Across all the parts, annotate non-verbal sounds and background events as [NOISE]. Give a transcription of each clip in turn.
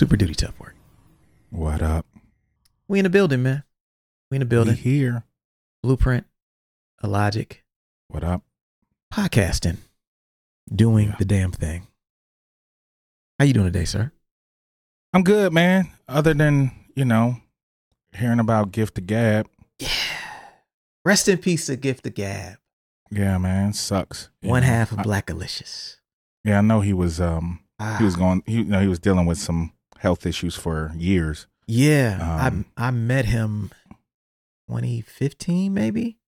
Super duty tough work. What up? We in the building, man. We in the We building. here. Blueprint, Illogic, What up? podcasting, doing Yeah. the damn thing. How you doing today, sir? I'm good, man. Other than, you know, hearing about Gift of Gab. Yeah. Rest in peace to Gift of Gab. Yeah, man. Sucks. One know, half of I- Blackalicious. yeah, I know he was um Ah, he was going he, you know, he was dealing with some health issues for years. yeah, um, I I met him 2015 maybe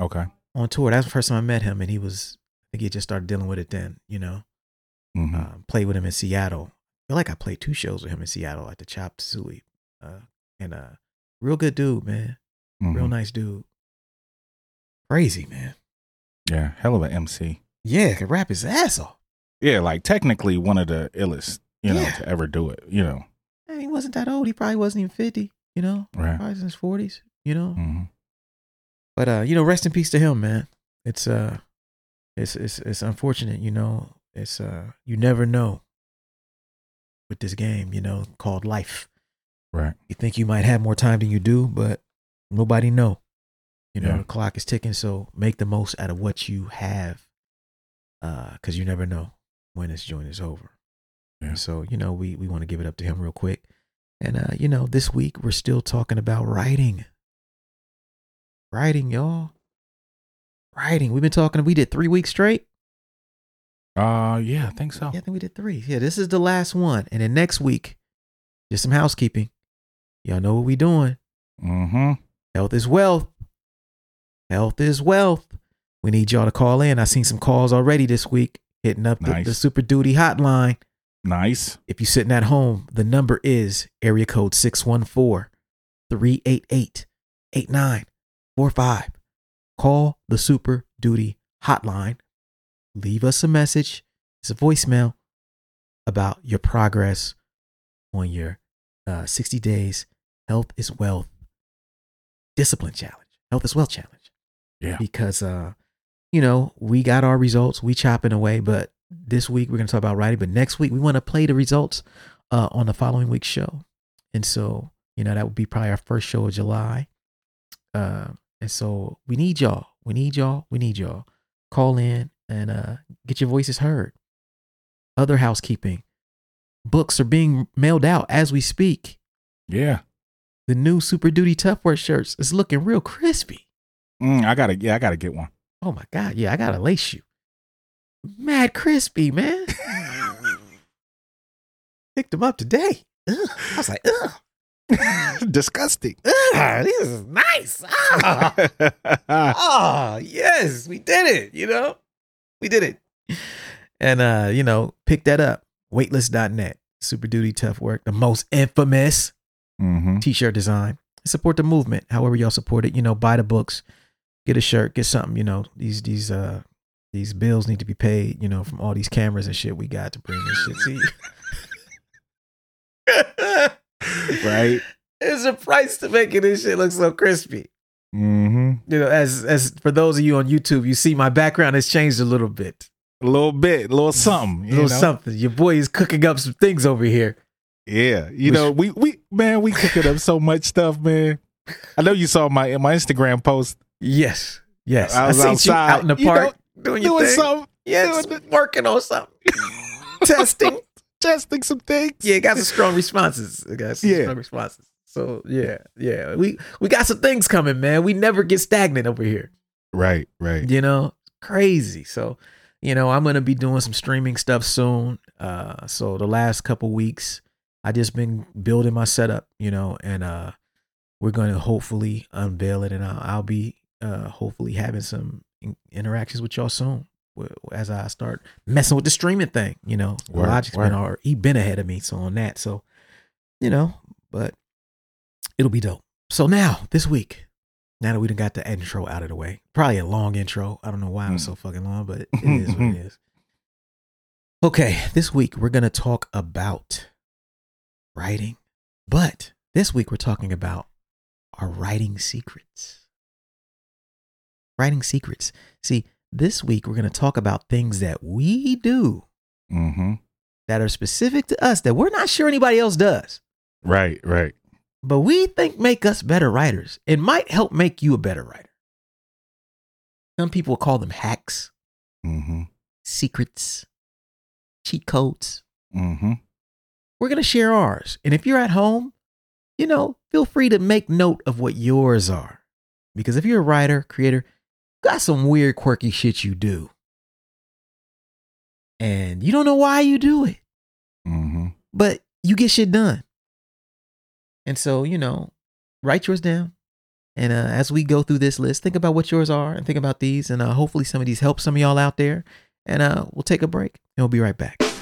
Okay. on tour. That's the first time I met him, and he was I think he just started dealing with it then. You know, hmm um, played with him in Seattle. I feel like I played two shows with him in Seattle at the Chop Suey. Uh, and uh, real good dude, man. Real Mhm. nice dude. Crazy, man. Yeah, hell of an MC. Yeah, could rap his ass off. Yeah, like technically one of the illest, you know, Yeah. to ever do it, you know. And he wasn't that old. He probably wasn't even 50, you know? Right. Probably in his 40s, you know? hmm But uh, you know, rest in peace to him, man. It's uh it's it's it's unfortunate, you know. It's uh you never know with this game, you know, called life. Right. You think you might have more time than you do, but nobody know. You know, Yeah. the clock is ticking, so make the most out of what you have. Uh, cause you never know when this joint is over. Yeah. So, you know, we we want to give it up to him real quick. And uh, you know, this week we're still talking about writing. Writing, y'all. Writing. We've been talking, we did three weeks straight. Uh yeah, I think so. Yeah, I think we did three. Yeah, this is the last one. And then next week, just some housekeeping. Y'all know what we doing. Mm-hmm. Health is wealth. Health is wealth. We need y'all to call in. I seen some calls already this week hitting up the, the Super Duty hotline. Nice. If you're sitting at home, the number is area code 614 388 8945. Call the Super Duty hotline. Leave us a message. It's a voicemail about your progress on your uh, 60 days health is wealth discipline challenge. Health is wealth challenge Yeah. because uh you know we got our results we chopping away but this week we're going to talk about writing but next week we want to play the results uh on the following week's show. And so you know that would be probably our first show of july. Uh and so we need y'all. We need y'all. We need y'all. Call in and uh get your voices heard. Other housekeeping. Books are being mailed out as we speak. Yeah. the new super duty Tough Work shirts is looking real crispy. Mm, I gotta yeah, I gotta get one. Oh my god, yeah, I gotta lace you. Mad crispy, man. [LAUGHS] Picked them up today. Ugh. I was like, ugh, [LAUGHS] Disgusting. ugh, this is nice. Ah, [LAUGHS] ah, yes, we did it. You know, we did it. And uh, you know, pick that up. Weightless.net. Super duty tough work. The most infamous mm-hmm. t-shirt design. Support the movement. However y'all support it, you know, buy the books, get a shirt, get something. You know, these these uh these bills need to be paid. You know, from all these cameras and shit we got to bring this shit to you. [LAUGHS] Right. There's a price to making this shit look so crispy. Mm-hmm. You know, as as for those of you on YouTube, you see my background has changed a little bit. A little bit, a little something. A little know? something. Your boy is cooking up some things over here. Yeah. You Which- know, we we man, we cooking up so much stuff, man. I know you saw my my Instagram post Yes. Yes. I was you outside, out in the you park doing your doing thing. something, yes, doing working on something. [LAUGHS] Testing. testing some things. Yeah, got some strong responses. It got some Yeah. strong responses. So yeah, yeah. We we got some things coming, man. We never get stagnant over here. Right, right. You know? Crazy. So, you know, I'm gonna be doing some streaming stuff soon. Uh so the last couple weeks I just been building my setup, you know, and uh we're gonna hopefully unveil it and I'll, I'll be uh hopefully having some in- interactions with y'all soon as I start messing with the streaming thing, you know. Word, Logic's word. been or he been ahead of me so on that. So, you know, but it'll be dope. So now this week, now that we done got the intro out of the way, probably a long intro. I don't know why it was hmm. so fucking long, but it is what it [LAUGHS] is. Okay, this week we're gonna talk about writing, but this week we're talking about our writing secrets. Writing secrets. See, this week we're gonna talk about things that we do Mm-hmm. that are specific to us that we're not sure anybody else does, Right, right. but we think make us better writers. It might help make you a better writer. Some people call them hacks, Mm-hmm. secrets, cheat codes. Mm-hmm. We're going to share ours. And if you're at home, you know, feel free to make note of what yours are. Because if you're a writer, creator, got some weird, quirky shit you do. And you don't know why you do it, Mm-hmm. but you get shit done. And so, you know, write yours down. And uh, as we go through this list, think about what yours are and think about these. And uh, hopefully some of these help some of y'all out there. And uh, we'll take a break and we'll be right back.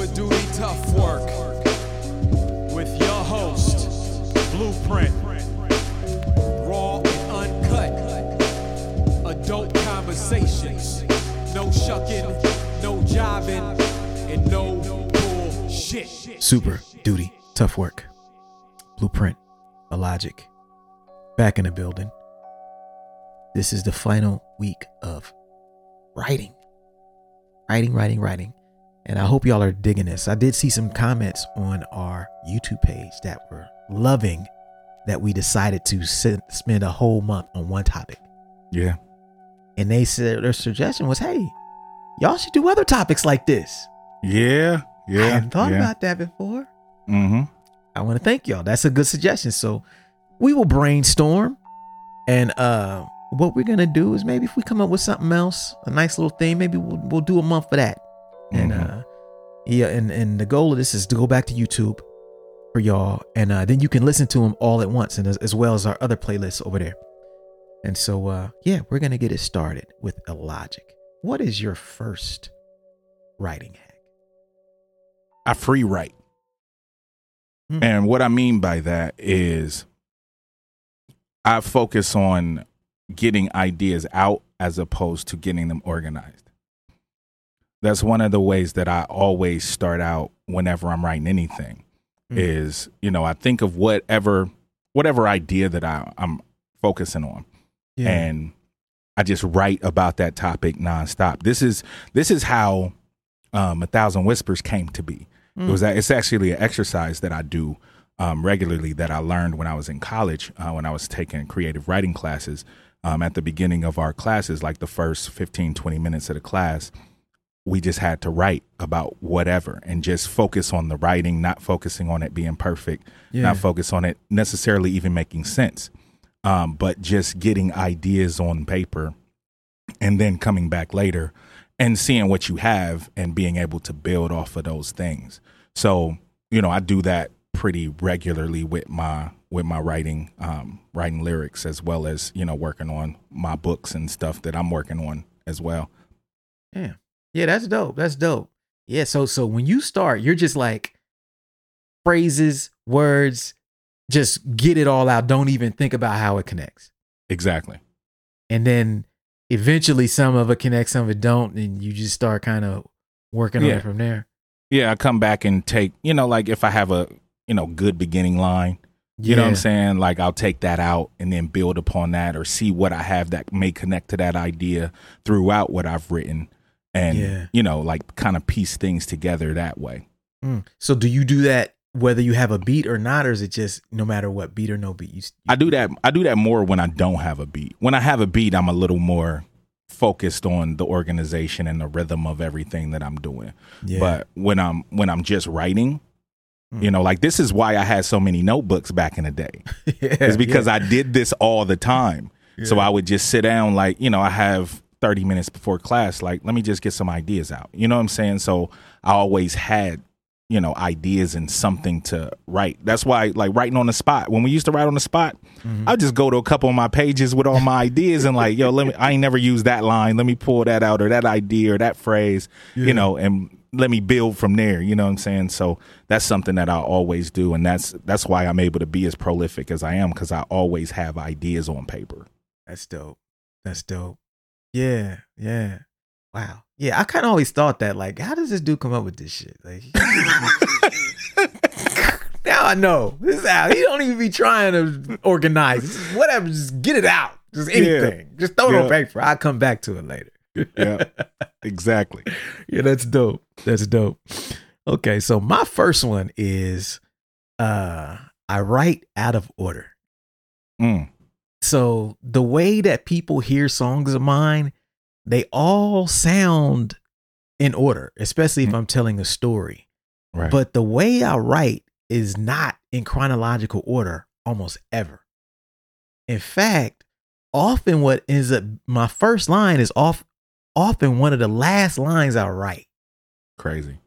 Super Duty Tough Work with your host, Blueprint. Raw and uncut. Adult conversations. No shucking, no jiving, and no bullshit. Super duty, tough work. Blueprint, Illogic. Back in the building. This is the final week of writing. Writing, writing, writing. And I hope y'all are digging this. I did see some comments on our YouTube page that were loving that we decided to sit, spend a whole month on one topic. Yeah. And they said their suggestion was, hey, y'all should do other topics like this. Yeah. Yeah. I hadn't thought yeah. about that before. Mm-hmm. I want to thank y'all. That's a good suggestion. So we will brainstorm. And uh what we're gonna do is maybe if we come up with something else, a nice little thing, maybe we'll we'll do a month for that. And Mhm. uh yeah, and, and the goal of this is to go back to YouTube for y'all. And uh then you can listen to them all at once and as, as well as our other playlists over there. And so uh yeah, we're gonna get it started with Illogic. What is your first writing hack? I free write. Mm. And what I mean by that is I focus on getting ideas out as opposed to getting them organized. That's one of the ways that I always start out whenever I'm writing anything Mm. is, you know, I think of whatever whatever idea that I, I'm focusing on and I just write about that topic nonstop. This is this is how um, a thousand whispers came to be. It was that it's actually an exercise that I do um, regularly that I learned when I was in college uh, when I was taking creative writing classes. Um, at the beginning of our classes, like the first 15, 20 minutes of the class, we just had to write about whatever and just focus on the writing, not focusing on it being perfect, Yeah. not focus on it necessarily even making sense, um, but just getting ideas on paper and then coming back later and seeing what you have and being able to build off of those things. So, you know, I do that pretty regularly with my with my writing um writing lyrics as well as, you know, working on my books and stuff that I'm working on as well. Yeah. Yeah, that's dope. That's dope. Yeah, so so when you start, you're just like phrases, words, just get it all out. Don't even think about how it connects. Exactly. And then eventually some of it connects, some of it don't, and you just start kind of working on it from there. Yeah, I come back and take, you know, like if I have a, you know, good beginning line, you know what I'm saying? Like I'll take that out and then build upon that or see what I have that may connect to that idea throughout what I've written and Yeah. you know, like kind of piece things together that way. Mm. So do you do that whether you have a beat or not, or is it just no matter what beat or no beat? You, s- I do that I do that more when I don't have a beat. When I have a beat, I'm a little more focused on the organization and the rhythm of everything that I'm doing. yeah. But when I'm when I'm just writing, Mm. You know, like this is why I had so many notebooks back in the day. [LAUGHS] yeah, it's because yeah. I did this all the time. So I would just sit down, like, you know, I have 30 minutes before class, like, let me just get some ideas out. You know what I'm saying? So I always had, you know, ideas and something to write. That's why, like, writing on the spot, when we used to write on the spot, mm-hmm. I'd just go to a couple of my pages with all my [LAUGHS] ideas and, like, yo, let me, I ain't never used that line. Let me pull that out or that idea or that phrase, you know, and let me build from there. You know what I'm saying? So that's something that I always do, and that's that's why I'm able to be as prolific as I am because I always have ideas on paper. That's dope. That's dope. Yeah, yeah. Wow. Yeah, I kind of always thought that. Like, how does this dude come up with this shit? Like, [LAUGHS] now I know this is how he don't even be trying to organize. Just whatever, just get it out. Just anything. Yeah. Just throw it yeah. on paper. I'll come back to it later. yeah, exactly. [LAUGHS] Yeah, that's dope. That's dope. Okay, so my first one is uh I write out of order. Mm. So the way that people hear songs of mine, they all sound in order, especially if mm. I'm telling a story. Right. But the way I write is not in chronological order almost ever. In fact, often what ends up my first line is off often one of the last lines I write. Crazy.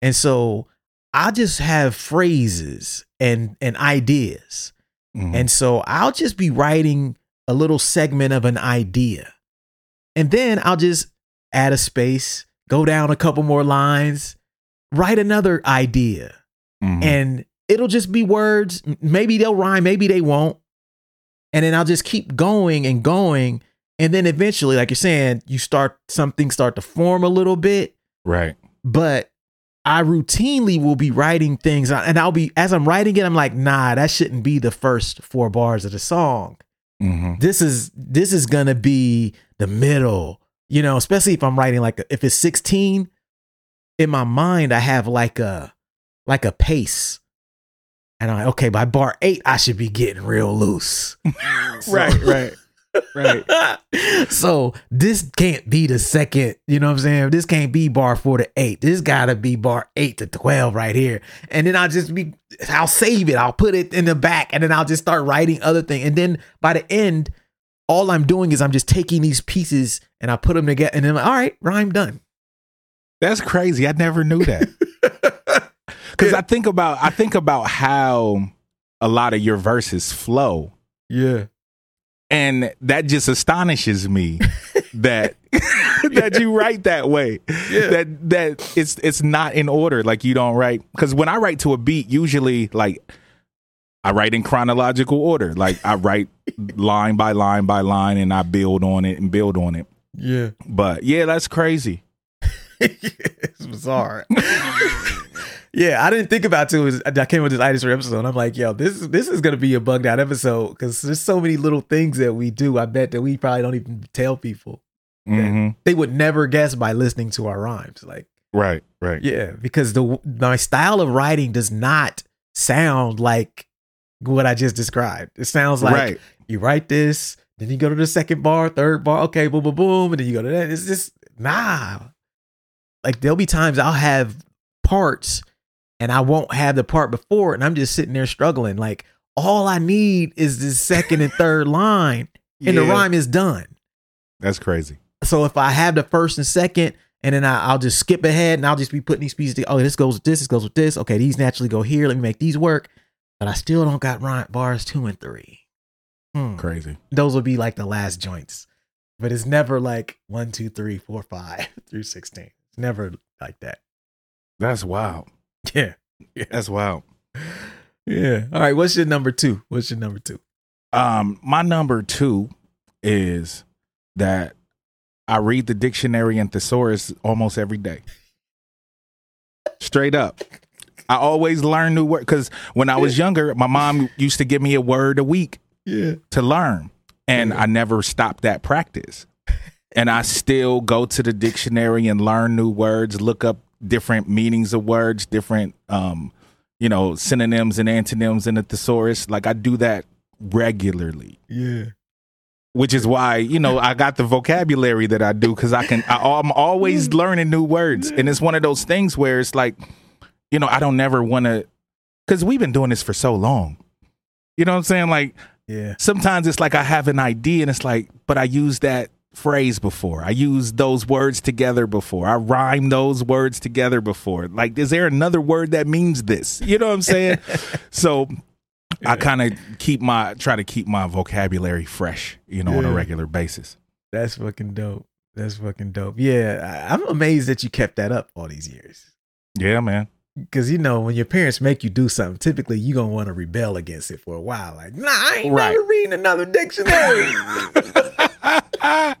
And so I just have phrases and and ideas. Mm-hmm. And so I'll just be writing a little segment of an idea. And then I'll just add a space, go down a couple more lines, write another idea. Mm-hmm. And it'll just be words. Maybe they'll rhyme, maybe they won't. And then I'll just keep going and going. And then eventually, like you're saying, you start something start to form a little bit. Right. But I routinely will be writing things and I'll be as I'm writing it, I'm like, nah, that shouldn't be the first four bars of the song. Mm-hmm. This is this is gonna be the middle, you know, especially if I'm writing like if it's 16, in my mind, I have like a like a pace. And I'm like, okay, by bar eight, I should be getting real loose. so, [LAUGHS] right, right right. so this can't be the second, you know what I'm saying? This can't be bar four to eight. This gotta be bar eight to 12 right here. And then I'll just be, I'll save it. I'll put it in the back and then I'll just start writing other things. And then by the end, all I'm doing is I'm just taking these pieces and I put them together and then like, all right, rhyme done. That's crazy. I never knew that. [LAUGHS] Cause yeah. I think about, I think about how a lot of your verses flow. Yeah and that just astonishes me [LAUGHS] that [LAUGHS] that you write that way. Yeah. that that it's it's not in order. Like you don't write because when i write to a beat usually like i write in chronological order. Like i write line by line by line and i build on it and build on it. Yeah. But yeah that's crazy. [LAUGHS] It's bizarre yeah, I didn't think about it. I came with this itis episode. And I'm like, yo, this is this is gonna be a bugged out episode because there's so many little things that we do. I bet that we probably don't even tell people. Mm-hmm. They would never guess by listening to our rhymes. Like, right, right, yeah, because the my style of writing does not sound like what I just described. It sounds like right. you write this, then you go to the second bar, third bar, okay, boom, boom, boom, and then you go to that. It's just nah. Like there'll be times I'll have parts and I won't have the part before and I'm just sitting there struggling. Like all I need is the second and third [LAUGHS] line and yeah. the rhyme is done. That's crazy. So if I have the first and second and then I, will just skip ahead and I'll just be putting these pieces. Together. Oh, this goes with this. This goes with this. Okay, these naturally go here. Let me make these work. But I still don't got rhyme bars two and three. Hmm. Crazy. Those would be like the last joints, but it's never like one, two, three, four, five [LAUGHS] through sixteen. It's never like that. That's wild. [LAUGHS] Yeah. yeah. That's wild. Yeah. All right. What's your number two? What's your number two? Um, my number two is that I read the dictionary and thesaurus almost every day. Straight up. I always learn new words because when I was younger, my mom used to give me a word a week yeah. to learn. And yeah. I never stopped that practice. And I still go to the dictionary and learn new words, look up different meanings of words, different um, you know, synonyms and antonyms in the thesaurus. Like I do that regularly. Yeah. Which is why you know I got the vocabulary that I do because I can. I, I'm always learning new words, and it's one of those things where it's like, you know, I don't never want to because we've been doing this for so long. You know what I'm saying? Like, Yeah. sometimes it's like I have an idea and it's like, but I use that phrase before. I used those words together before. I rhymed those words together before. Like, is there another word that means this? You know what I'm saying? [LAUGHS] so I kind of keep my try to keep my vocabulary fresh, you know, on a regular basis. That's fucking dope. That's fucking dope. Yeah, I, I'm amazed that you kept that up all these years. Yeah, man. Because you know, when your parents make you do something, typically you gonna want to rebel against it for a while. Like, nah, I ain't Right. never reading another dictionary. [LAUGHS] I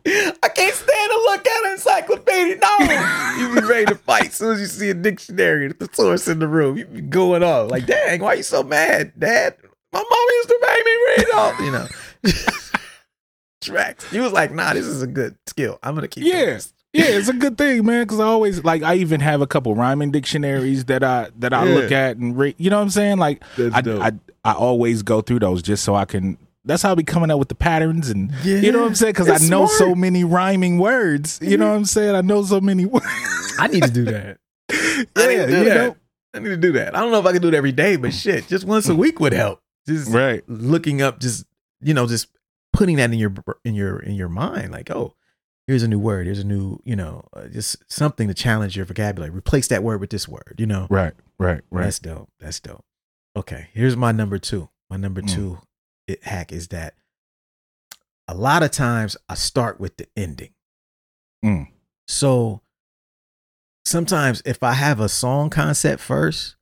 can't stand to look at an encyclopedia. No, you be ready to fight as soon as you see a dictionary, the source in the room. You be going off like, dang, why you so mad, Dad? My mom used to make me read all, you know. [LAUGHS] Tracks. You was like, nah, this is a good skill. I'm gonna keep. Yeah. this. Yeah, it's a good thing, man. Because I always like I even have a couple rhyming dictionaries that I that I Yeah. look at and read. You know what I'm saying? Like I. I I always go through those just so I can. That's how I be coming up with the patterns and you know what I'm saying? Because I know so smart. Mm-hmm. many rhyming words. You know what I'm saying? I know so many words. I need to do that. [LAUGHS] I need to do that. know? I need to do that. I don't know if I can do it every day, but shit, just once a week would help. Just Right. looking up, just you know, just putting that in your in your in your mind, like, oh, here's a new word, here's a new, you know, uh, just something to challenge your vocabulary. Replace that word with this word, you know. Right. Right. Right. That's dope. That's dope. Okay, here's my number two. My number Mm. two it, hack is that a lot of times I start with the ending. Mm. So sometimes if I have a song concept first,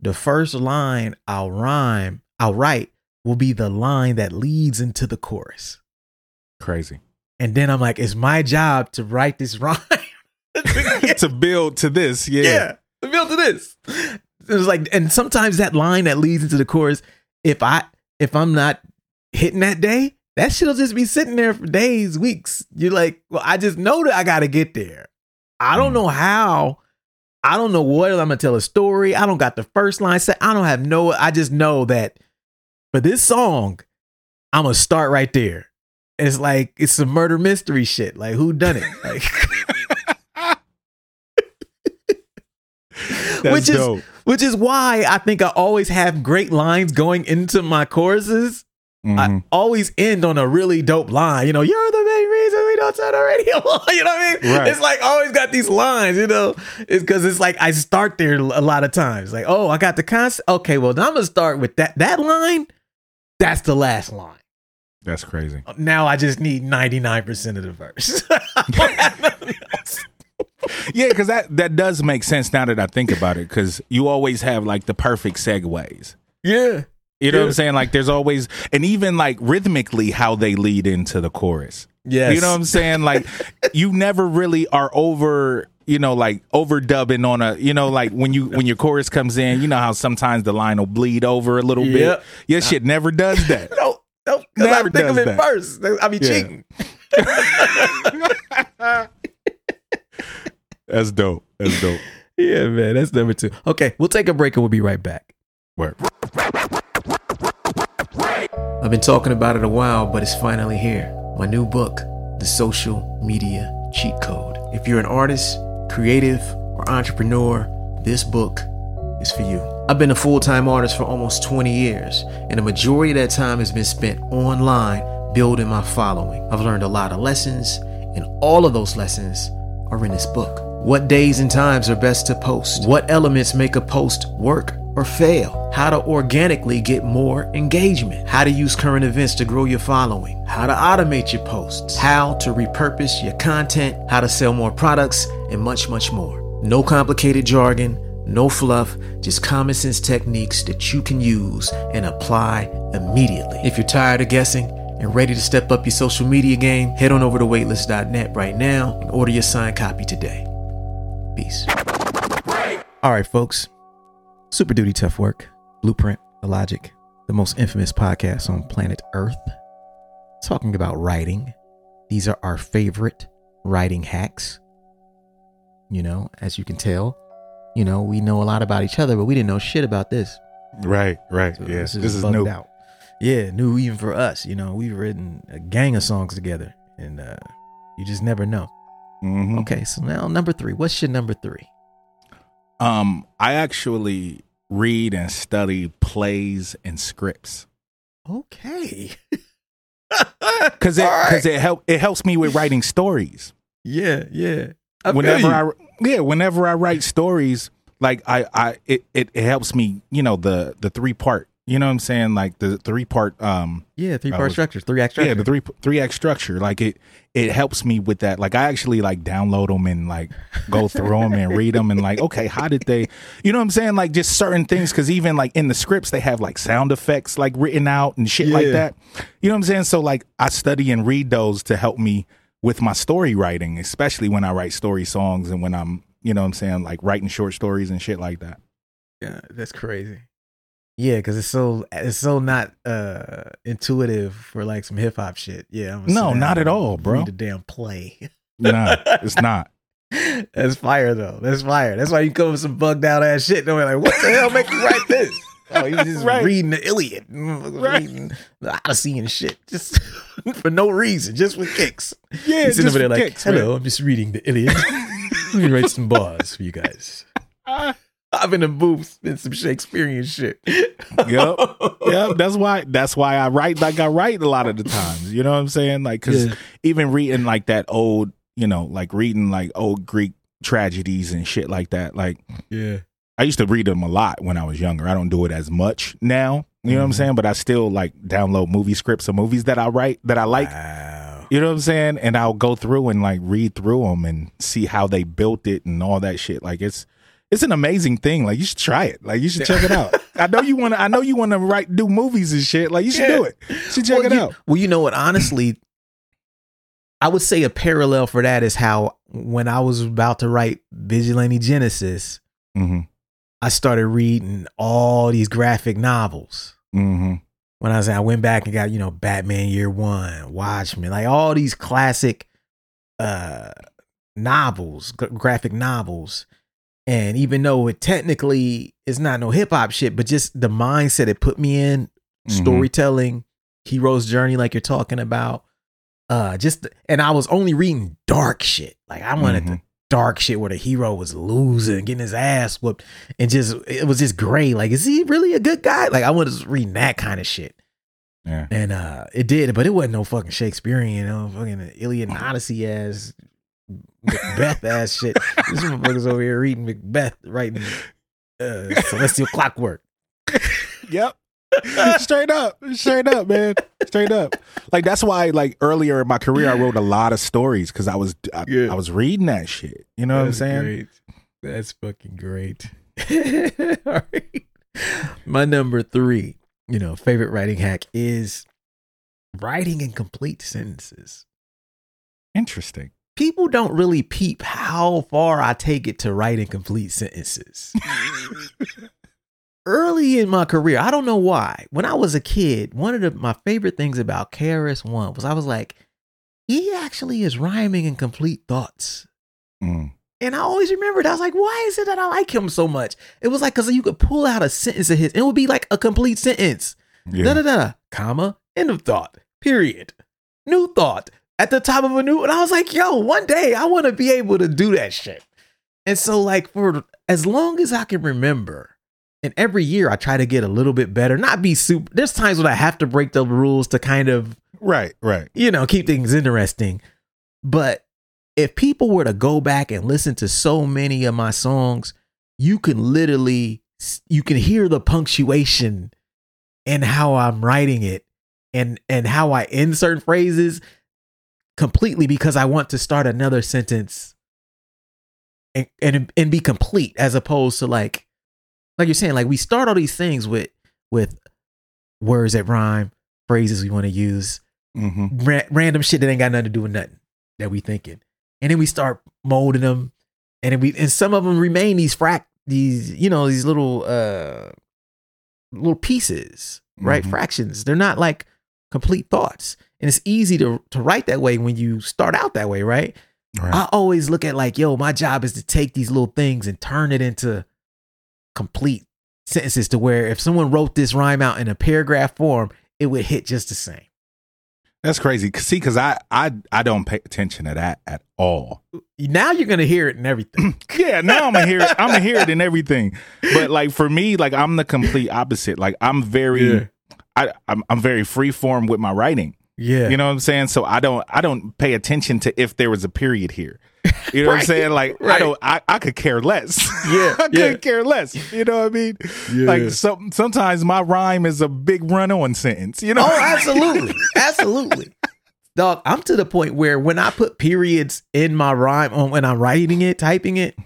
the first line I'll rhyme, I'll write will be the line that leads into the chorus. Crazy. And then I'm like, it's my job to write this [LAUGHS] rhyme. [LAUGHS] to build to this, yeah. yeah, to build to this. It was like, and sometimes that line that leads into the chorus, if I if I'm not hitting that day, that shit'll just be sitting there for days, weeks. You're like, well, I just know that I gotta get there. I don't Mm. know how. I don't know what I'm gonna tell a story. I don't got the first line set. I don't have no. I just know that for this song, I'm gonna start right there. It's like it's some murder mystery shit. Like who done it? Like [LAUGHS] [LAUGHS] which is dope. Which is why I think I always have great lines going into my choruses. I Mhm. always end on a really dope line. You know, you're the main reason we don't turn the radio on. [LAUGHS] You know what I mean? Right. It's like I always got these lines. You know, it's because it's like I start there a lot of times. Like, oh, I got the concept. Okay, well, then I'm gonna start with that. That line. That's the last line. That's crazy. Now I just need 99% of the verse. [LAUGHS] [LAUGHS] I don't have nothing else. Yeah, because that that does make sense now that I think about it. Because you always have like the perfect segues. yeah. You know what I'm saying? Like there's always, and even like rhythmically, how they lead into the chorus. Yes. You know what I'm saying? Like [LAUGHS] you never really are over, you know, like overdubbing on a, you know, like when you when your chorus comes in, you know how sometimes the line will bleed over a little Yep. bit. Your shit never does that. [LAUGHS] No, no, because I Never think of does it that. first. I be Yeah. cheating. [LAUGHS] That's dope. That's dope. [LAUGHS] Yeah, man, that's number two. Okay, we'll take a break and we'll be right back. Work. I've been talking about it a while, but it's finally here. My new book, The Social Media Cheat Code. If you're an artist, creative, or entrepreneur, this book is for you. I've been a full time artist for almost 20 years, and the majority of that time has been spent online building my following. I've learned a lot of lessons, and all of those lessons are in this book. What days and times are best to post? What elements make a post work or fail? How to organically get more engagement? How to use current events to grow your following? How to automate your posts? How to repurpose your content? How to sell more products? And much, much more. No complicated jargon, no fluff, just common sense techniques that you can use and apply immediately. If you're tired of guessing, and ready to step up your social media game, head on over to weightless.net right now and order your signed copy today. Peace. All right, folks. Super Duty Tough Work, Blueprint, The Logic, the most infamous podcast on planet Earth, talking about writing. These are our favorite writing hacks. You know, as you can tell, you know, we know a lot about each other, but we didn't know shit about this. Right, right. So yeah. This is, bugged new. Out. Yeah, new even for us. You know, we've written a gang of songs together, and uh, you just never know. Mhm. Okay, so now number three. What's your number three? Um, I actually read and study plays and scripts. Okay. [LAUGHS] Cause it cause it help it helps me with writing stories. Yeah, yeah. I whenever I yeah, whenever I write stories, like I I it, it, it helps me, you know, the the three part you know what I'm saying? Like the three part um Yeah, three part uh, structures, three act structure. Yeah, the three three act structure. Like it it helps me with that. Like I actually like download them and like go through them and read them and like okay, how did they You know what I'm saying? Like just certain things cuz even like in the scripts they have like sound effects like written out and shit yeah. like that. You know what I'm saying? So like I study and read those to help me with my story writing, especially when I write story songs and when I'm, you know what I'm saying, like writing short stories and shit like that. Yeah, that's crazy. Yeah, because it's so it's so not uh intuitive for like some hip hop shit. Yeah, no, not at all, bro. The damn play. nah, it's [LAUGHS] not. That's fire though. That's fire. That's why you come with some bugged out ass shit. No, like, what the hell make you write this? [LAUGHS] Oh, he was just right. reading the Iliad, right. reading the Odyssey and shit, just [LAUGHS] for no reason, just with kicks. Yeah, He's just over there like, kicks, "Hello, man. I'm just reading the Iliad. Let me write some bars for you guys." Uh, I've been in booths in some Shakespearean shit. yep, [LAUGHS] yep. That's why. That's why I write like I write a lot of the times. You know what I'm saying? Like, because yeah. even reading like that old, you know, like reading like old Greek tragedies and shit like that. Like, yeah, I used to read them a lot when I was younger. I don't do it as much now. You know mm-hmm. what I'm mm-hmm. saying? But I still like download movie scripts of movies that I write that I like. Wow. You know what I'm saying? And I'll go through and like read through them and see how they built it and all that shit. Like it's it's an amazing thing. Like you should try it. Like you should check it out. [LAUGHS] I know you want to. I know you want to write, do movies and shit. Like you should yeah. do it. You should check well, it you, out. Well, you know what? Honestly, I would say a parallel for that is how when I was about to write Vigilante Genesis, mm-hmm. I started reading all these graphic novels. Mm-hmm. When I was, I went back and got you know Batman Year One, Watchmen, like all these classic uh novels, g- graphic novels and even though it technically is not no hip hop shit, but just the mindset it put me in, mm-hmm. storytelling, hero's journey, like you're talking about. Uh, just and I was only reading dark shit. Like I wanted mm-hmm. the dark shit where the hero was losing, getting his ass whooped, and just it was just gray. Like, is he really a good guy? Like I was reading that kind of shit. Yeah. And uh it did, but it wasn't no fucking Shakespearean, you know, fucking Iliad and Odyssey ass Macbeth ass shit. This motherfucker's over here reading Macbeth, writing uh, [LAUGHS] Celestial Clockwork. Yep. straight up, straight up, man, straight up. Like that's why, like earlier in my career, I wrote a lot of stories because I was I, yeah. I, was reading that shit. You know that's what I'm saying? Great. That's fucking great. [LAUGHS] All right. My number three, you know, favorite writing hack is writing in complete sentences. Interesting people don't really peep how far I take it to write and incomplete sentences. [LAUGHS] Early in my career, I don't know why. When I was a kid, one of the, my favorite things about KRS One was I was like, he actually is rhyming in complete thoughts. Mm. And I always remembered, I was like, why is it that I like him so much? It was like, because you could pull out a sentence of his, and it would be like a complete sentence. Da da da, comma, end of thought, period. New thought, at the top of a new and I was like, yo, one day I want to be able to do that shit. And so like for as long as I can remember, and every year I try to get a little bit better, not be super there's times when I have to break the rules to kind of Right, right. You know, keep things interesting. But if people were to go back and listen to so many of my songs, you can literally you can hear the punctuation and how I'm writing it and and how I end certain phrases completely because I want to start another sentence and, and and be complete as opposed to like like you're saying like we start all these things with with words that rhyme phrases we want to use mm-hmm. ra- random shit that ain't got nothing to do with nothing that we thinking and then we start molding them and then we and some of them remain these frac these you know these little uh little pieces right mm-hmm. fractions they're not like complete thoughts and it's easy to to write that way when you start out that way, right? right? I always look at like, yo, my job is to take these little things and turn it into complete sentences to where if someone wrote this rhyme out in a paragraph form, it would hit just the same. That's crazy. See, because I, I I don't pay attention to that at all. Now you're gonna hear it in everything. [CLEARS THROAT] yeah, now I'm gonna hear it. I'm gonna hear it in everything. But like for me, like I'm the complete opposite. Like I'm very, Yeah. I I'm, I'm very free form with my writing. Yeah. You know what I'm saying? So I don't I don't pay attention to if there was a period here. You know what I'm [LAUGHS] saying? Like I don't I, I could care less. Yeah, [LAUGHS] I could care less. You know what I mean? Yeah. Like some sometimes my rhyme is a big run on sentence. You know? Oh, [LAUGHS] absolutely. absolutely. Dog, I'm to the point where when I put periods in my rhyme on when I'm writing it, typing it,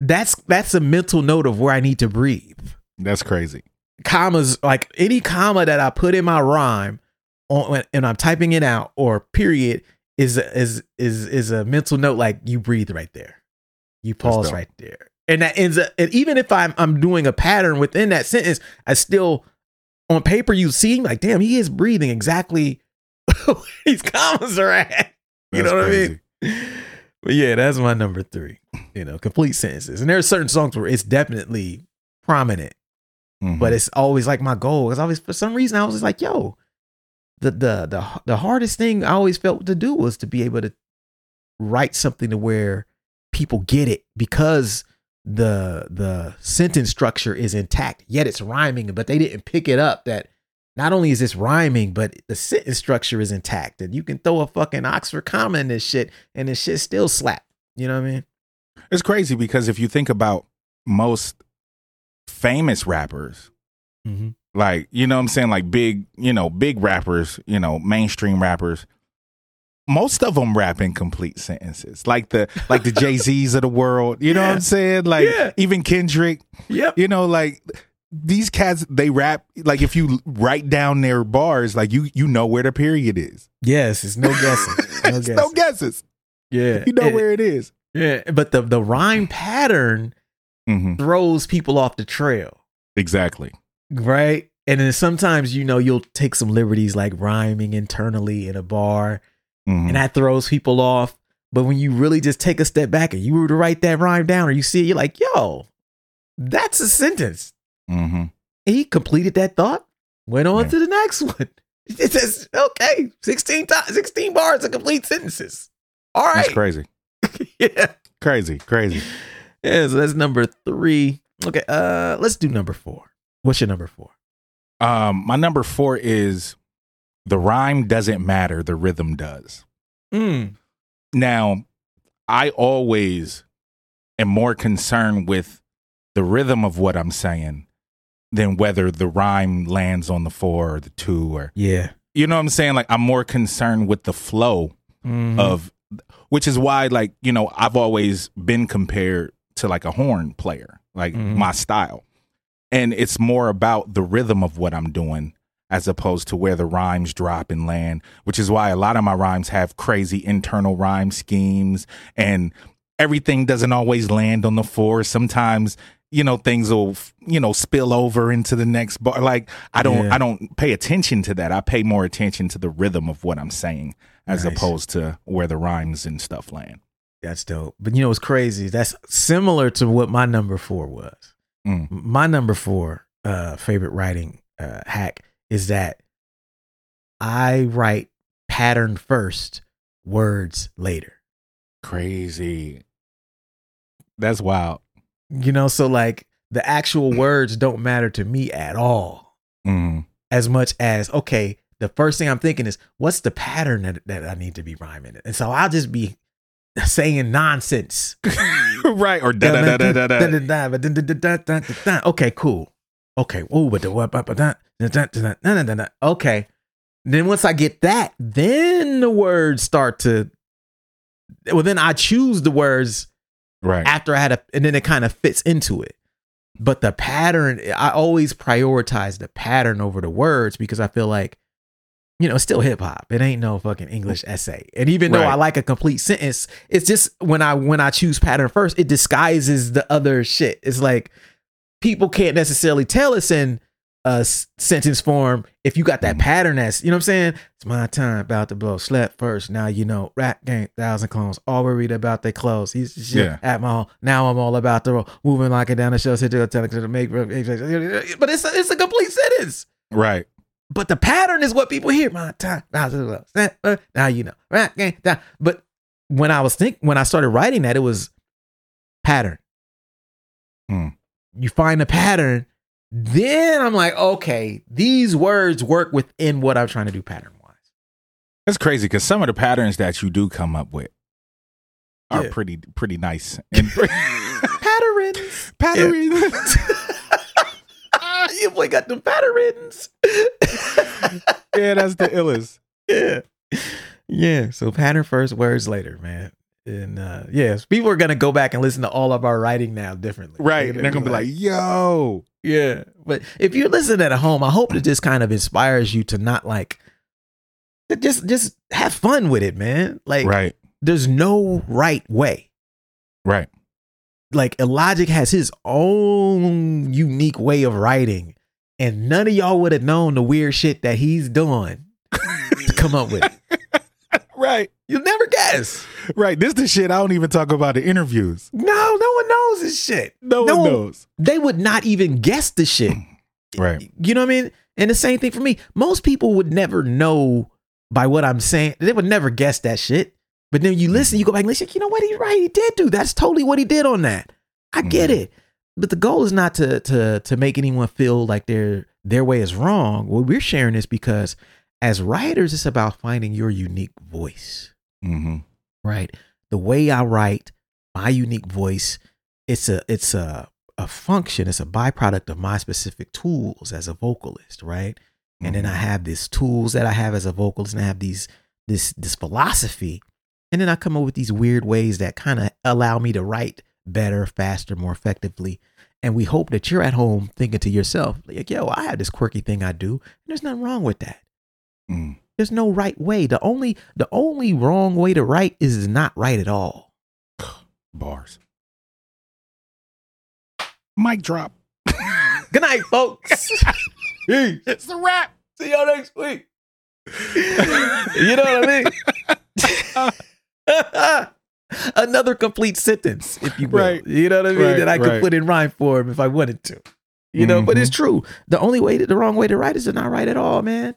that's that's a mental note of where I need to breathe. That's crazy. Commas, like any comma that I put in my rhyme on and I'm typing it out or period is is is is a mental note like you breathe right there. You pause right there. And that ends up and even if I'm I'm doing a pattern within that sentence, I still on paper you see like damn he is breathing exactly [LAUGHS] where these commas are at. You That's know what crazy. I mean? But yeah, that's my number three. You know, complete sentences. And there are certain songs where it's definitely prominent, Mhm. but it's always like my goal. Because always for some reason I was just like, yo, the the the the hardest thing I always felt to do was to be able to write something to where people get it because the the sentence structure is intact, yet it's rhyming, but they didn't pick it up that not only is this rhyming, but the sentence structure is intact. And you can throw a fucking Oxford comma in this shit and this shit still slap. You know what I mean? It's crazy because if you think about most famous rappers, Mm-hmm. Like you know what I'm saying, like big, you know, big rappers, you know, mainstream rappers, most of them rap in complete sentences. Like the like the [LAUGHS] Jay Z's of the world. You know what I'm saying? Like Yeah. even Kendrick, Yep. you know, like these cats they rap like if you write down their bars, like you you know where the period is. Yes, it's no guessing. [LAUGHS] No guessing. no guesses. yeah. You know And- where it is. Yeah. But the the rhyme pattern hmm throws people off the trail. Exactly. Right. And then sometimes, you know, you'll take some liberties like rhyming internally in a bar, Mhm. and that throws people off. But when you really just take a step back and you were to write that rhyme down or you see it, you're like, yo, that's a sentence. Mhm. He completed that thought, went on Yeah. to the next [LAUGHS] one. It says, okay, 16 times, 16 bars of complete sentences. All right, That's crazy. [LAUGHS] yeah. Crazy. Crazy. Yeah. So that's number three. Okay. Uh, let's do number four. What's your number four? Um, my number four is the rhyme doesn't matter, the rhythm does. Mm. Now, I always am more concerned with the rhythm of what I'm saying than whether the rhyme lands on the four or the two or Yeah. you know what I'm saying? Like I'm more concerned with the flow Mhm. of which is why like, you know, I've always been compared to like a horn player, like Mhm. my style. And it's more about the rhythm of what I'm doing as opposed to where the rhymes drop and land, which is why a lot of my rhymes have crazy internal rhyme schemes and everything doesn't always land on the four. Sometimes, you know, things will, you know, spill over into the next bar. Like I don't Yeah. I don't pay attention to that. I pay more attention to the rhythm of what I'm saying as Nice. opposed to where the rhymes and stuff land. That's dope. But you know it's crazy? That's similar to what my number four was. Mm. My number four uh, favorite writing uh, hack is that I write pattern first, words later. Crazy. That's wild. You know, so like the actual [CLEARS THROAT] words don't matter to me at all Mm. as much as, okay, the first thing I'm thinking is, what's the pattern that, that I need to be rhyming? And so I'll just be saying nonsense. [LAUGHS] right. Or da da da da da da. [LAUGHS] Okay, cool. Okay. But the what? But that. Okay. Then once I get that, then the words start to. Well, then I choose the words Right. after I had a, and then it kind of fits into it. But the pattern, I always prioritize the pattern over the words because I feel like, you know, it's still hip hop. It ain't no fucking English essay. And even though I like a complete sentence, it's just when I when I choose pattern first, it disguises the other shit. It's like people can't necessarily tell us in a sentence form if you got that Mhm. pattern that's you know what I'm saying? It's my time about to blow. Slept first. Now you know. Rap game, thousand clones. All worried about their clothes. He's shit Yeah. at my home. Now I'm all about the roll. Moving like it down the show. Sit to tell to make. [LAUGHS] But it's a, it's a complete sentence. Right. But the pattern is what people hear. My time, now you know, right? But when I was think when I started writing that, it was pattern. Mm. You find a pattern, then I'm like, okay, these words work within what I'm trying to do pattern wise. That's crazy because some of the patterns that you do come up with are Yeah. pretty pretty nice and [LAUGHS] Patterns. patterns. [LAUGHS] [LAUGHS] you boy got the patterns. [LAUGHS] yeah, that's the illest. yeah. Yeah. So pattern first, words later, man. And uh yes, people are gonna go back and listen to all of our writing now differently. Right. And they're gonna be like, yo. Yeah. But if you're listening at home, I hope that just kind of inspires you to not like just just have fun with it, man. Like Right. there's no right way. Right. Like Logic has his own unique way of writing, and none of y'all would have known the weird shit that he's doing [LAUGHS] to come up with. it. [LAUGHS] Right. You'll never guess. Right. This the shit I don't even talk about in interviews. No, no one knows this shit. No, No. one knows. They would not even guess the shit. [CLEARS THROAT] Right. You know what I mean? And the same thing for me. Most people would never know by what I'm saying. They would never guess that shit. But then you listen, you go back and listen, you know what? He's right. He did do that's totally what he did on that. I get Mhm. it. But the goal is not to to to make anyone feel like their their way is wrong. Well, we're sharing this because as writers, it's about finding your unique voice Mm-hmm. right the way i write my unique voice it's a it's a a function it's a byproduct of my specific tools as a vocalist right and then i have these tools that i have as a vocalist and i have these this this philosophy and then i come up with these weird ways that kind of allow me to write better faster more effectively and we hope that you're at home thinking to yourself like yo i have this quirky thing i do and there's nothing wrong with that Mm. there's no right way. The only the only wrong way to write is not right at all. [SIGHS] Bars. Mic drop. [LAUGHS] Good night, folks. [LAUGHS] It's the wrap. See y'all next week. [LAUGHS] you know what I mean? [LAUGHS] Another complete sentence, if you will. Right. You know what I mean? Right, that I could right. put in rhyme form if I wanted to. You know, but it's true. The only way, the wrong way to write is to not write at all, man.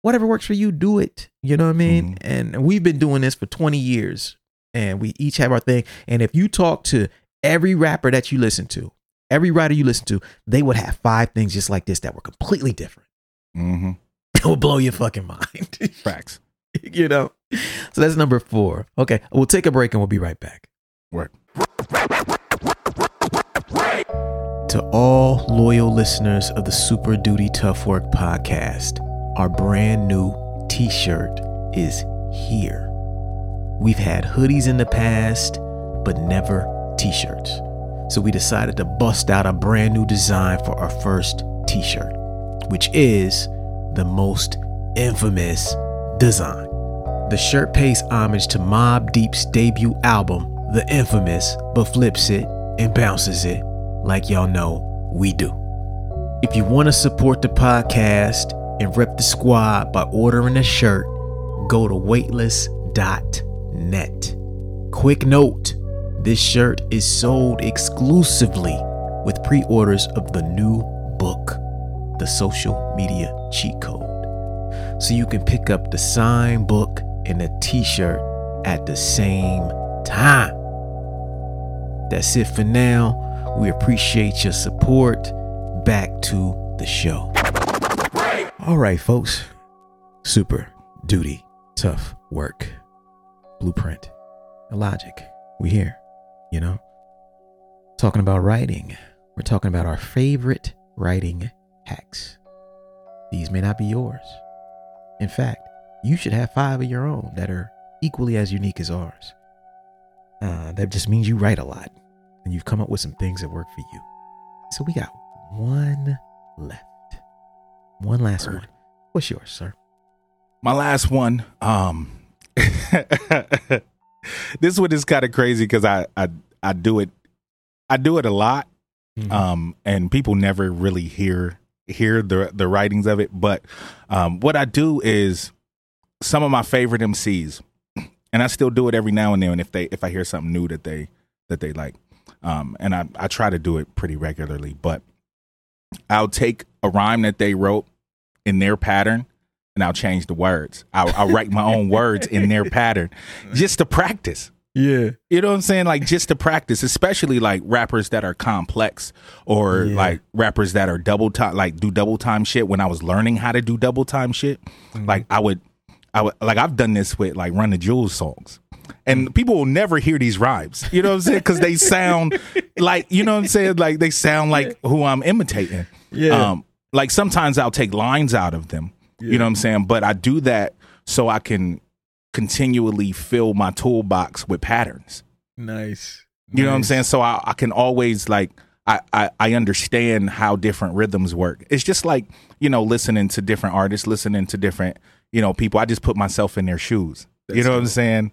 Whatever works for you, do it. You know what I mean? Mhm. And we've been doing this for 20 years and we each have our thing. And if you talk to every rapper that you listen to, every writer you listen to, they would have five things just like this that were completely different. Mm-hmm. It will blow your fucking [LAUGHS] mind. Facts. [LAUGHS] you know? So that's number four. Okay. We'll take a break and we'll be right back. Work. To all loyal listeners of the Super Duty Tough Work podcast, our brand new t shirt is here. We've had hoodies in the past, but never t shirts. So we decided to bust out a brand new design for our first t shirt, which is the most infamous design. The shirt pays homage to Mobb Deep's debut album, The Infamous, but flips it and bounces it like y'all know we do. If you want to support the podcast and rep the squad by ordering a shirt, go to weightless.net. Quick note this shirt is sold exclusively with pre orders of the new book, The Social Media Cheat Code. So you can pick up the signed book and the t shirt at the same time. That's it for now. We appreciate your support. Back to the show. All right, folks. Super duty, tough work, blueprint, and Illogic. We here, you know? Talking about writing. We're talking about our favorite writing hacks. These may not be yours. In fact, you should have five of your own that are equally as unique as ours. Uh, that just means you write a lot and you've come up with some things that work for you. So we got one left. One last one. What's yours, sir? My last one. Um, [LAUGHS] this one is kind of crazy because I, I I do it I do it a lot. Mm-hmm. Um, and people never really hear hear the the writings of it. But um, what I do is some of my favorite MCs, and I still do it every now and then if they if I hear something new that they that they like. Um, and I I try to do it pretty regularly, but I'll take a rhyme that they wrote in their pattern and I'll change the words. I'll, I'll write my own words in their pattern [LAUGHS] just to practice. Yeah. You know what I'm saying? Like just to practice, especially like rappers that are complex or Yeah. like rappers that are double time, like do double time shit. When I was learning how to do double time shit, Mm-hmm. like I would, I would, like I've done this with like Run the Jewels songs. And people will never hear these rhymes. You know what I'm saying? Because they sound [LAUGHS] like, you know what I'm saying? Like they sound like who I'm imitating. Yeah. Um, like sometimes I'll take lines out of them. You know what I'm saying? But I do that so I can continually fill my toolbox with patterns. Nice. You know what I'm saying? So I, I can always like I, I I understand how different rhythms work. It's just like you know listening to different artists, listening to different you know people. I just put myself in their shoes. you know what I'm saying?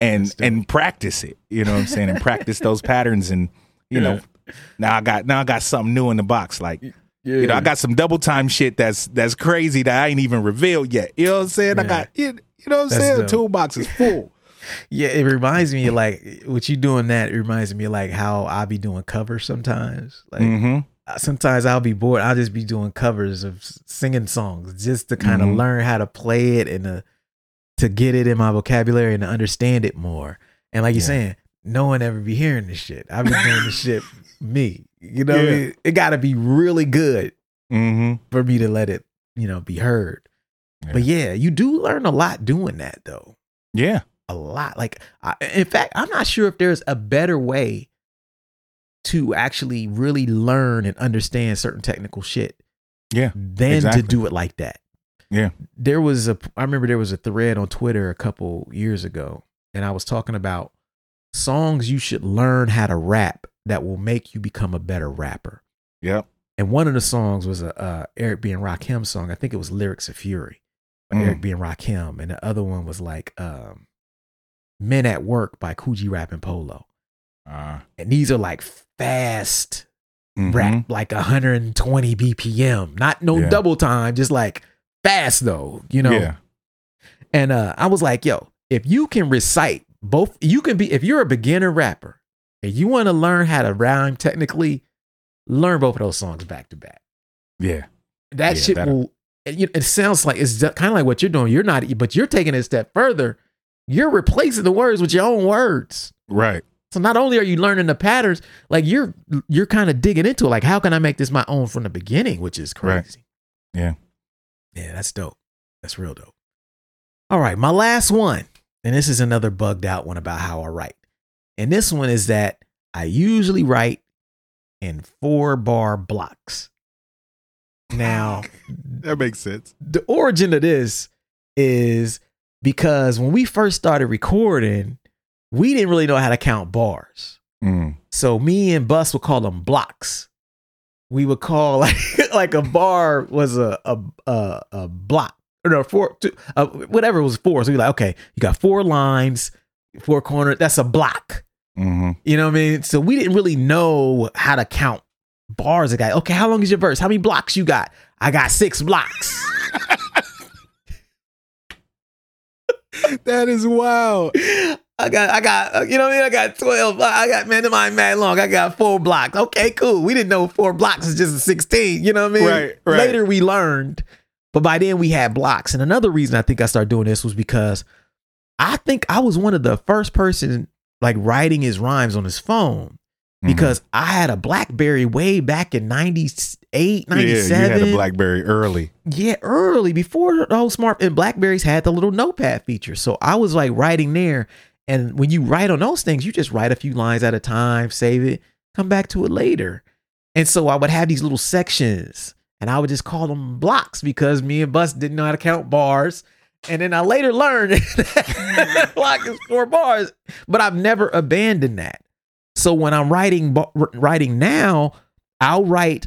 And and practice it. You know what I'm saying? And practice those [LAUGHS] patterns. And you know now I got now I got something new in the box. Like Yeah. you know I got some double time shit that's that's crazy that I ain't even revealed yet. You know what I'm saying? I got you, you know what I'm That's saying? The toolbox is full. [LAUGHS] Yeah, it reminds me like what you doing that it reminds me of like how I be doing covers sometimes. Like hmm sometimes I'll be bored. I'll just be doing covers of singing songs just to kind of Mhm. learn how to play it and to, to get it in my vocabulary and to understand it more. And like you're Yeah. saying, no one ever be hearing this shit. I be doing this shit [LAUGHS] me. You know what I mean? It gotta be really good hmm for me to let it, you know, be heard. But yeah, you do learn a lot doing that though. Yeah. a lot. Like, I, in fact, I'm not sure if there's a better way to actually really learn and understand certain technical shit Yeah, than exactly. to do it like that. Yeah. There was a, I remember there was a thread on Twitter a couple years ago, and I was talking about songs you should learn how to rap that will make you become a better rapper. Yep. And one of the songs was a uh, Eric B. and Rakim song. I think it was Lyrics of Fury Mm. Eric B. and Rakim. And the other one was like um, Men at Work by Kool G Rap and Polo. Uh, And these are like fast mhm. rap, like 120 BPM. Not no Yeah. double time, just like fast though, you know? Yeah. And uh, I was like, yo, if you can recite both, you can be, if you're a beginner rapper and you want to learn how to rhyme technically, learn both of those songs back to back. Yeah. That Yeah, shit will. It, it sounds like it's kind of like what you're doing. You're not, but you're taking it a step further. You're replacing the words with your own words. Right. So not only are you learning the patterns, like you're you're kind of digging into it. Like, how can I make this my own from the beginning? Which is Right. crazy. Yeah. Yeah, that's dope. That's real dope. All right, my last one, and this is another bugged out one about how I write. And this one is that I usually write in four bar blocks. Now, [LAUGHS] That makes sense. the origin of this is because when we first started recording, we didn't really know how to count bars. Mm. So me and Bus would call them blocks. We would call [LAUGHS] like like a bar was a a a, a block or no four two, uh, whatever it was four. So we like okay, you got four lines, four corners. That's a block. hmm You know what I mean? So we didn't really know how to count bars. A guy, okay, how long is your verse? How many blocks you got? I got six blocks. That is wild. I got, I got, uh, you know what I mean? I got 12. I got, man, am I mad long? I got four blocks. Okay, cool. We didn't know four blocks is just a 16. You know what I mean? Right, right. Later we learned, but by then we had blocks. And another reason I think I started doing this was because I think I was one of the first person like writing his rhymes on his phone Mm-hmm. because I had a Blackberry way back in 98, Mhm. 97. yeah, you had a BlackBerry early. Yeah, early before the whole smart and Blackberries had the little notepad feature. So I was like writing there. And when you write on those things, you just write a few lines at a time, save it, come back to it later. And so I would have these little sections and I would just call them blocks because me and Bus didn't know how to count bars. And then I later learned [LAUGHS] that [LAUGHS] block is four bars, but I've never abandoned that. So when I'm writing writing now, I'll write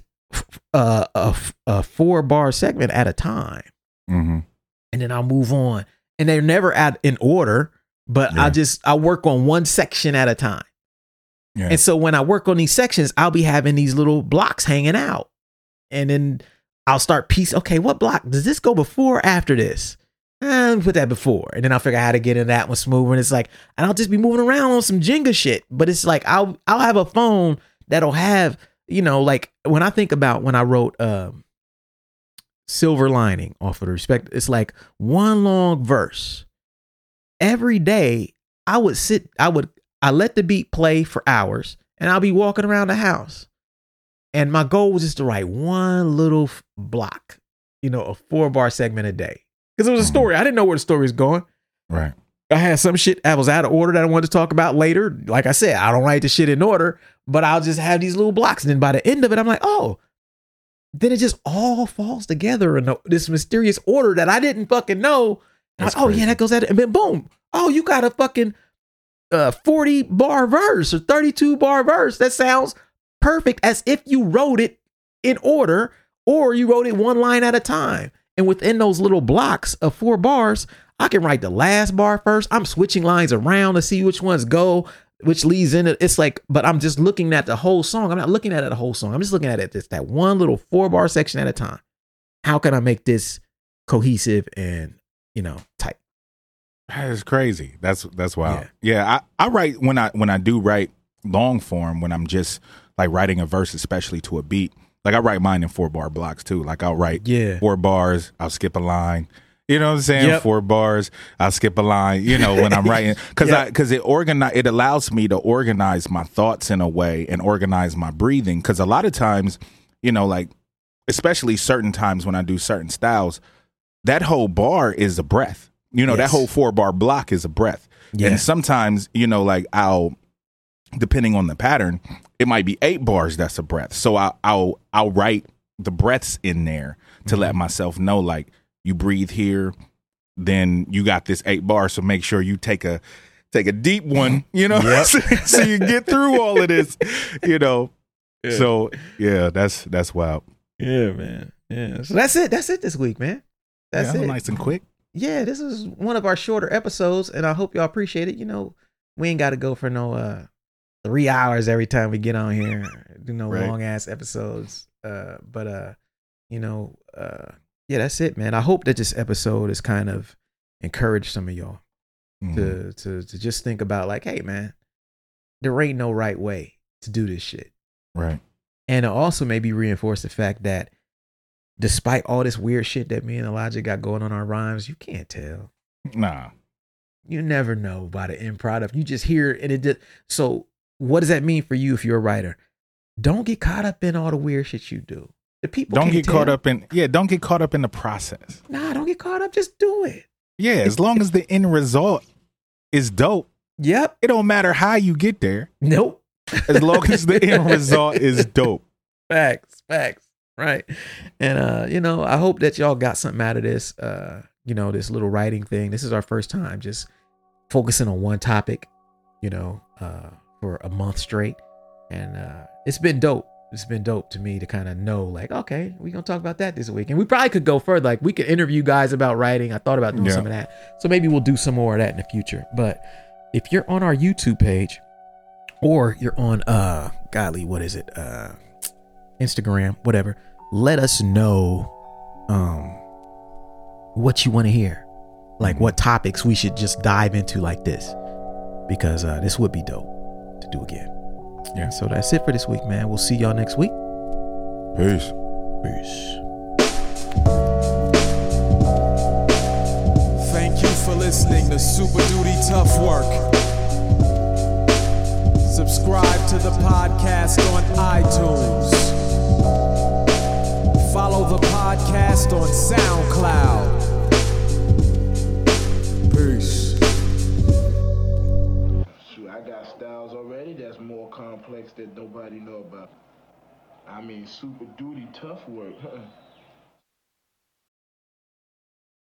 uh, a, a four bar segment at a time hmm and then I'll move on. And they're never at in order, but I just I work on one section at a time. Yeah. And so when I work on these sections, I'll be having these little blocks hanging out. And then I'll start piece. Okay, what block does this go before or after this? Eh, let me put that before, and then I'll figure out how to get in that one smooth. And it's like, and I'll just be moving around on some Jenga shit. But it's like I'll I'll have a phone that'll have you know like when I think about when I wrote um silver lining off of the respect. It's like one long verse. Every day I would sit, I would, I let the beat play for hours and I'll be walking around the house. And my goal was just to write one little block, you know, a four bar segment a day. Because it was a story. I didn't know where the story was going. Right. I had some shit that was out of order that I wanted to talk about later. Like I said, I don't write the shit in order, but I'll just have these little blocks. And then by the end of it, I'm like, oh, then it just all falls together in this mysterious order that I didn't fucking know. Like, oh yeah, that goes at it, and then boom. Oh, you got a fucking uh 40 bar verse or 32 bar verse. That sounds perfect as if you wrote it in order or you wrote it one line at a time. And within those little blocks of four bars, I can write the last bar first. I'm switching lines around to see which ones go which leads into it's like, but I'm just looking at the whole song. I'm not looking at it the whole song. I'm just looking at it just that one little four bar section at a time. How can I make this cohesive and you know tight? That is crazy. That's that's wild. Yeah, yeah I, I write when I when I do write long form when I'm just like writing a verse, especially to a beat. Like I write mine in four bar blocks too. Like I'll write yeah. four bars, I'll skip a line, you know what I'm saying? Yep. Four bars. I'll skip a line. You know when I'm [LAUGHS] writing because yep. I because it organize it allows me to organize my thoughts in a way and organize my breathing. Because a lot of times, you know, like especially certain times when I do certain styles, that whole bar is a breath. You know, yes. that whole four bar block is a breath. Yeah. And sometimes, you know, like I'll depending on the pattern, it might be eight bars that's a breath. So I'll I'll I'll write the breaths in there to mm-hmm. let myself know like you breathe here, then you got this eight bars. So make sure you take a take a deep one, you know, yep. [LAUGHS] so, you get through all of this, you know. Yeah. So yeah, that's that's wild. Yeah, man. Yeah. So that's it. That's it this week, man. That's yeah, it. Nice and quick. Yeah, this is one of our shorter episodes, and I hope y'all appreciate it. You know, we ain't got to go for no uh three hours every time we get on here, do no right. long ass episodes. Uh, but uh, you know, uh, yeah, that's it, man. I hope that this episode has kind of encouraged some of y'all mm-hmm. to to to just think about like, hey, man, there ain't no right way to do this shit. Right. And it also maybe reinforce the fact that despite all this weird shit that me and Elijah got going on our rhymes, you can't tell. Nah. You never know by the end product. You just hear and it did. So what does that mean for you if you're a writer? Don't get caught up in all the weird shit you do. The people don't get tell. caught up in yeah. Don't get caught up in the process. Nah, don't get caught up. Just do it. Yeah, as long as the end result is dope. Yep. It don't matter how you get there. Nope. As long as the end [LAUGHS] result is dope. Facts. Facts. Right. And uh, you know, I hope that y'all got something out of this. Uh, you know, this little writing thing. This is our first time just focusing on one topic, you know, uh, for a month straight. And uh it's been dope. It's been dope to me to kind of know like okay we're gonna talk about that this week. And we probably could go further. Like we could interview guys about writing. I thought about doing yeah. some of that. So maybe we'll do some more of that in the future. But if you're on our youtube page or you're on uh godly what is it? Uh instagram whatever let us know um what you want to hear. Like what topics we should just dive into like this. Because uh this would be dope to do again yeah. So that's it for this week, man. We'll see y'all next week. Peace. Peace. Thank you for listening to Super Duty Tough Work. Subscribe to the podcast on iTunes. Follow the podcast on SoundCloud. Complex that nobody know about. I mean, super duty tough work. [LAUGHS]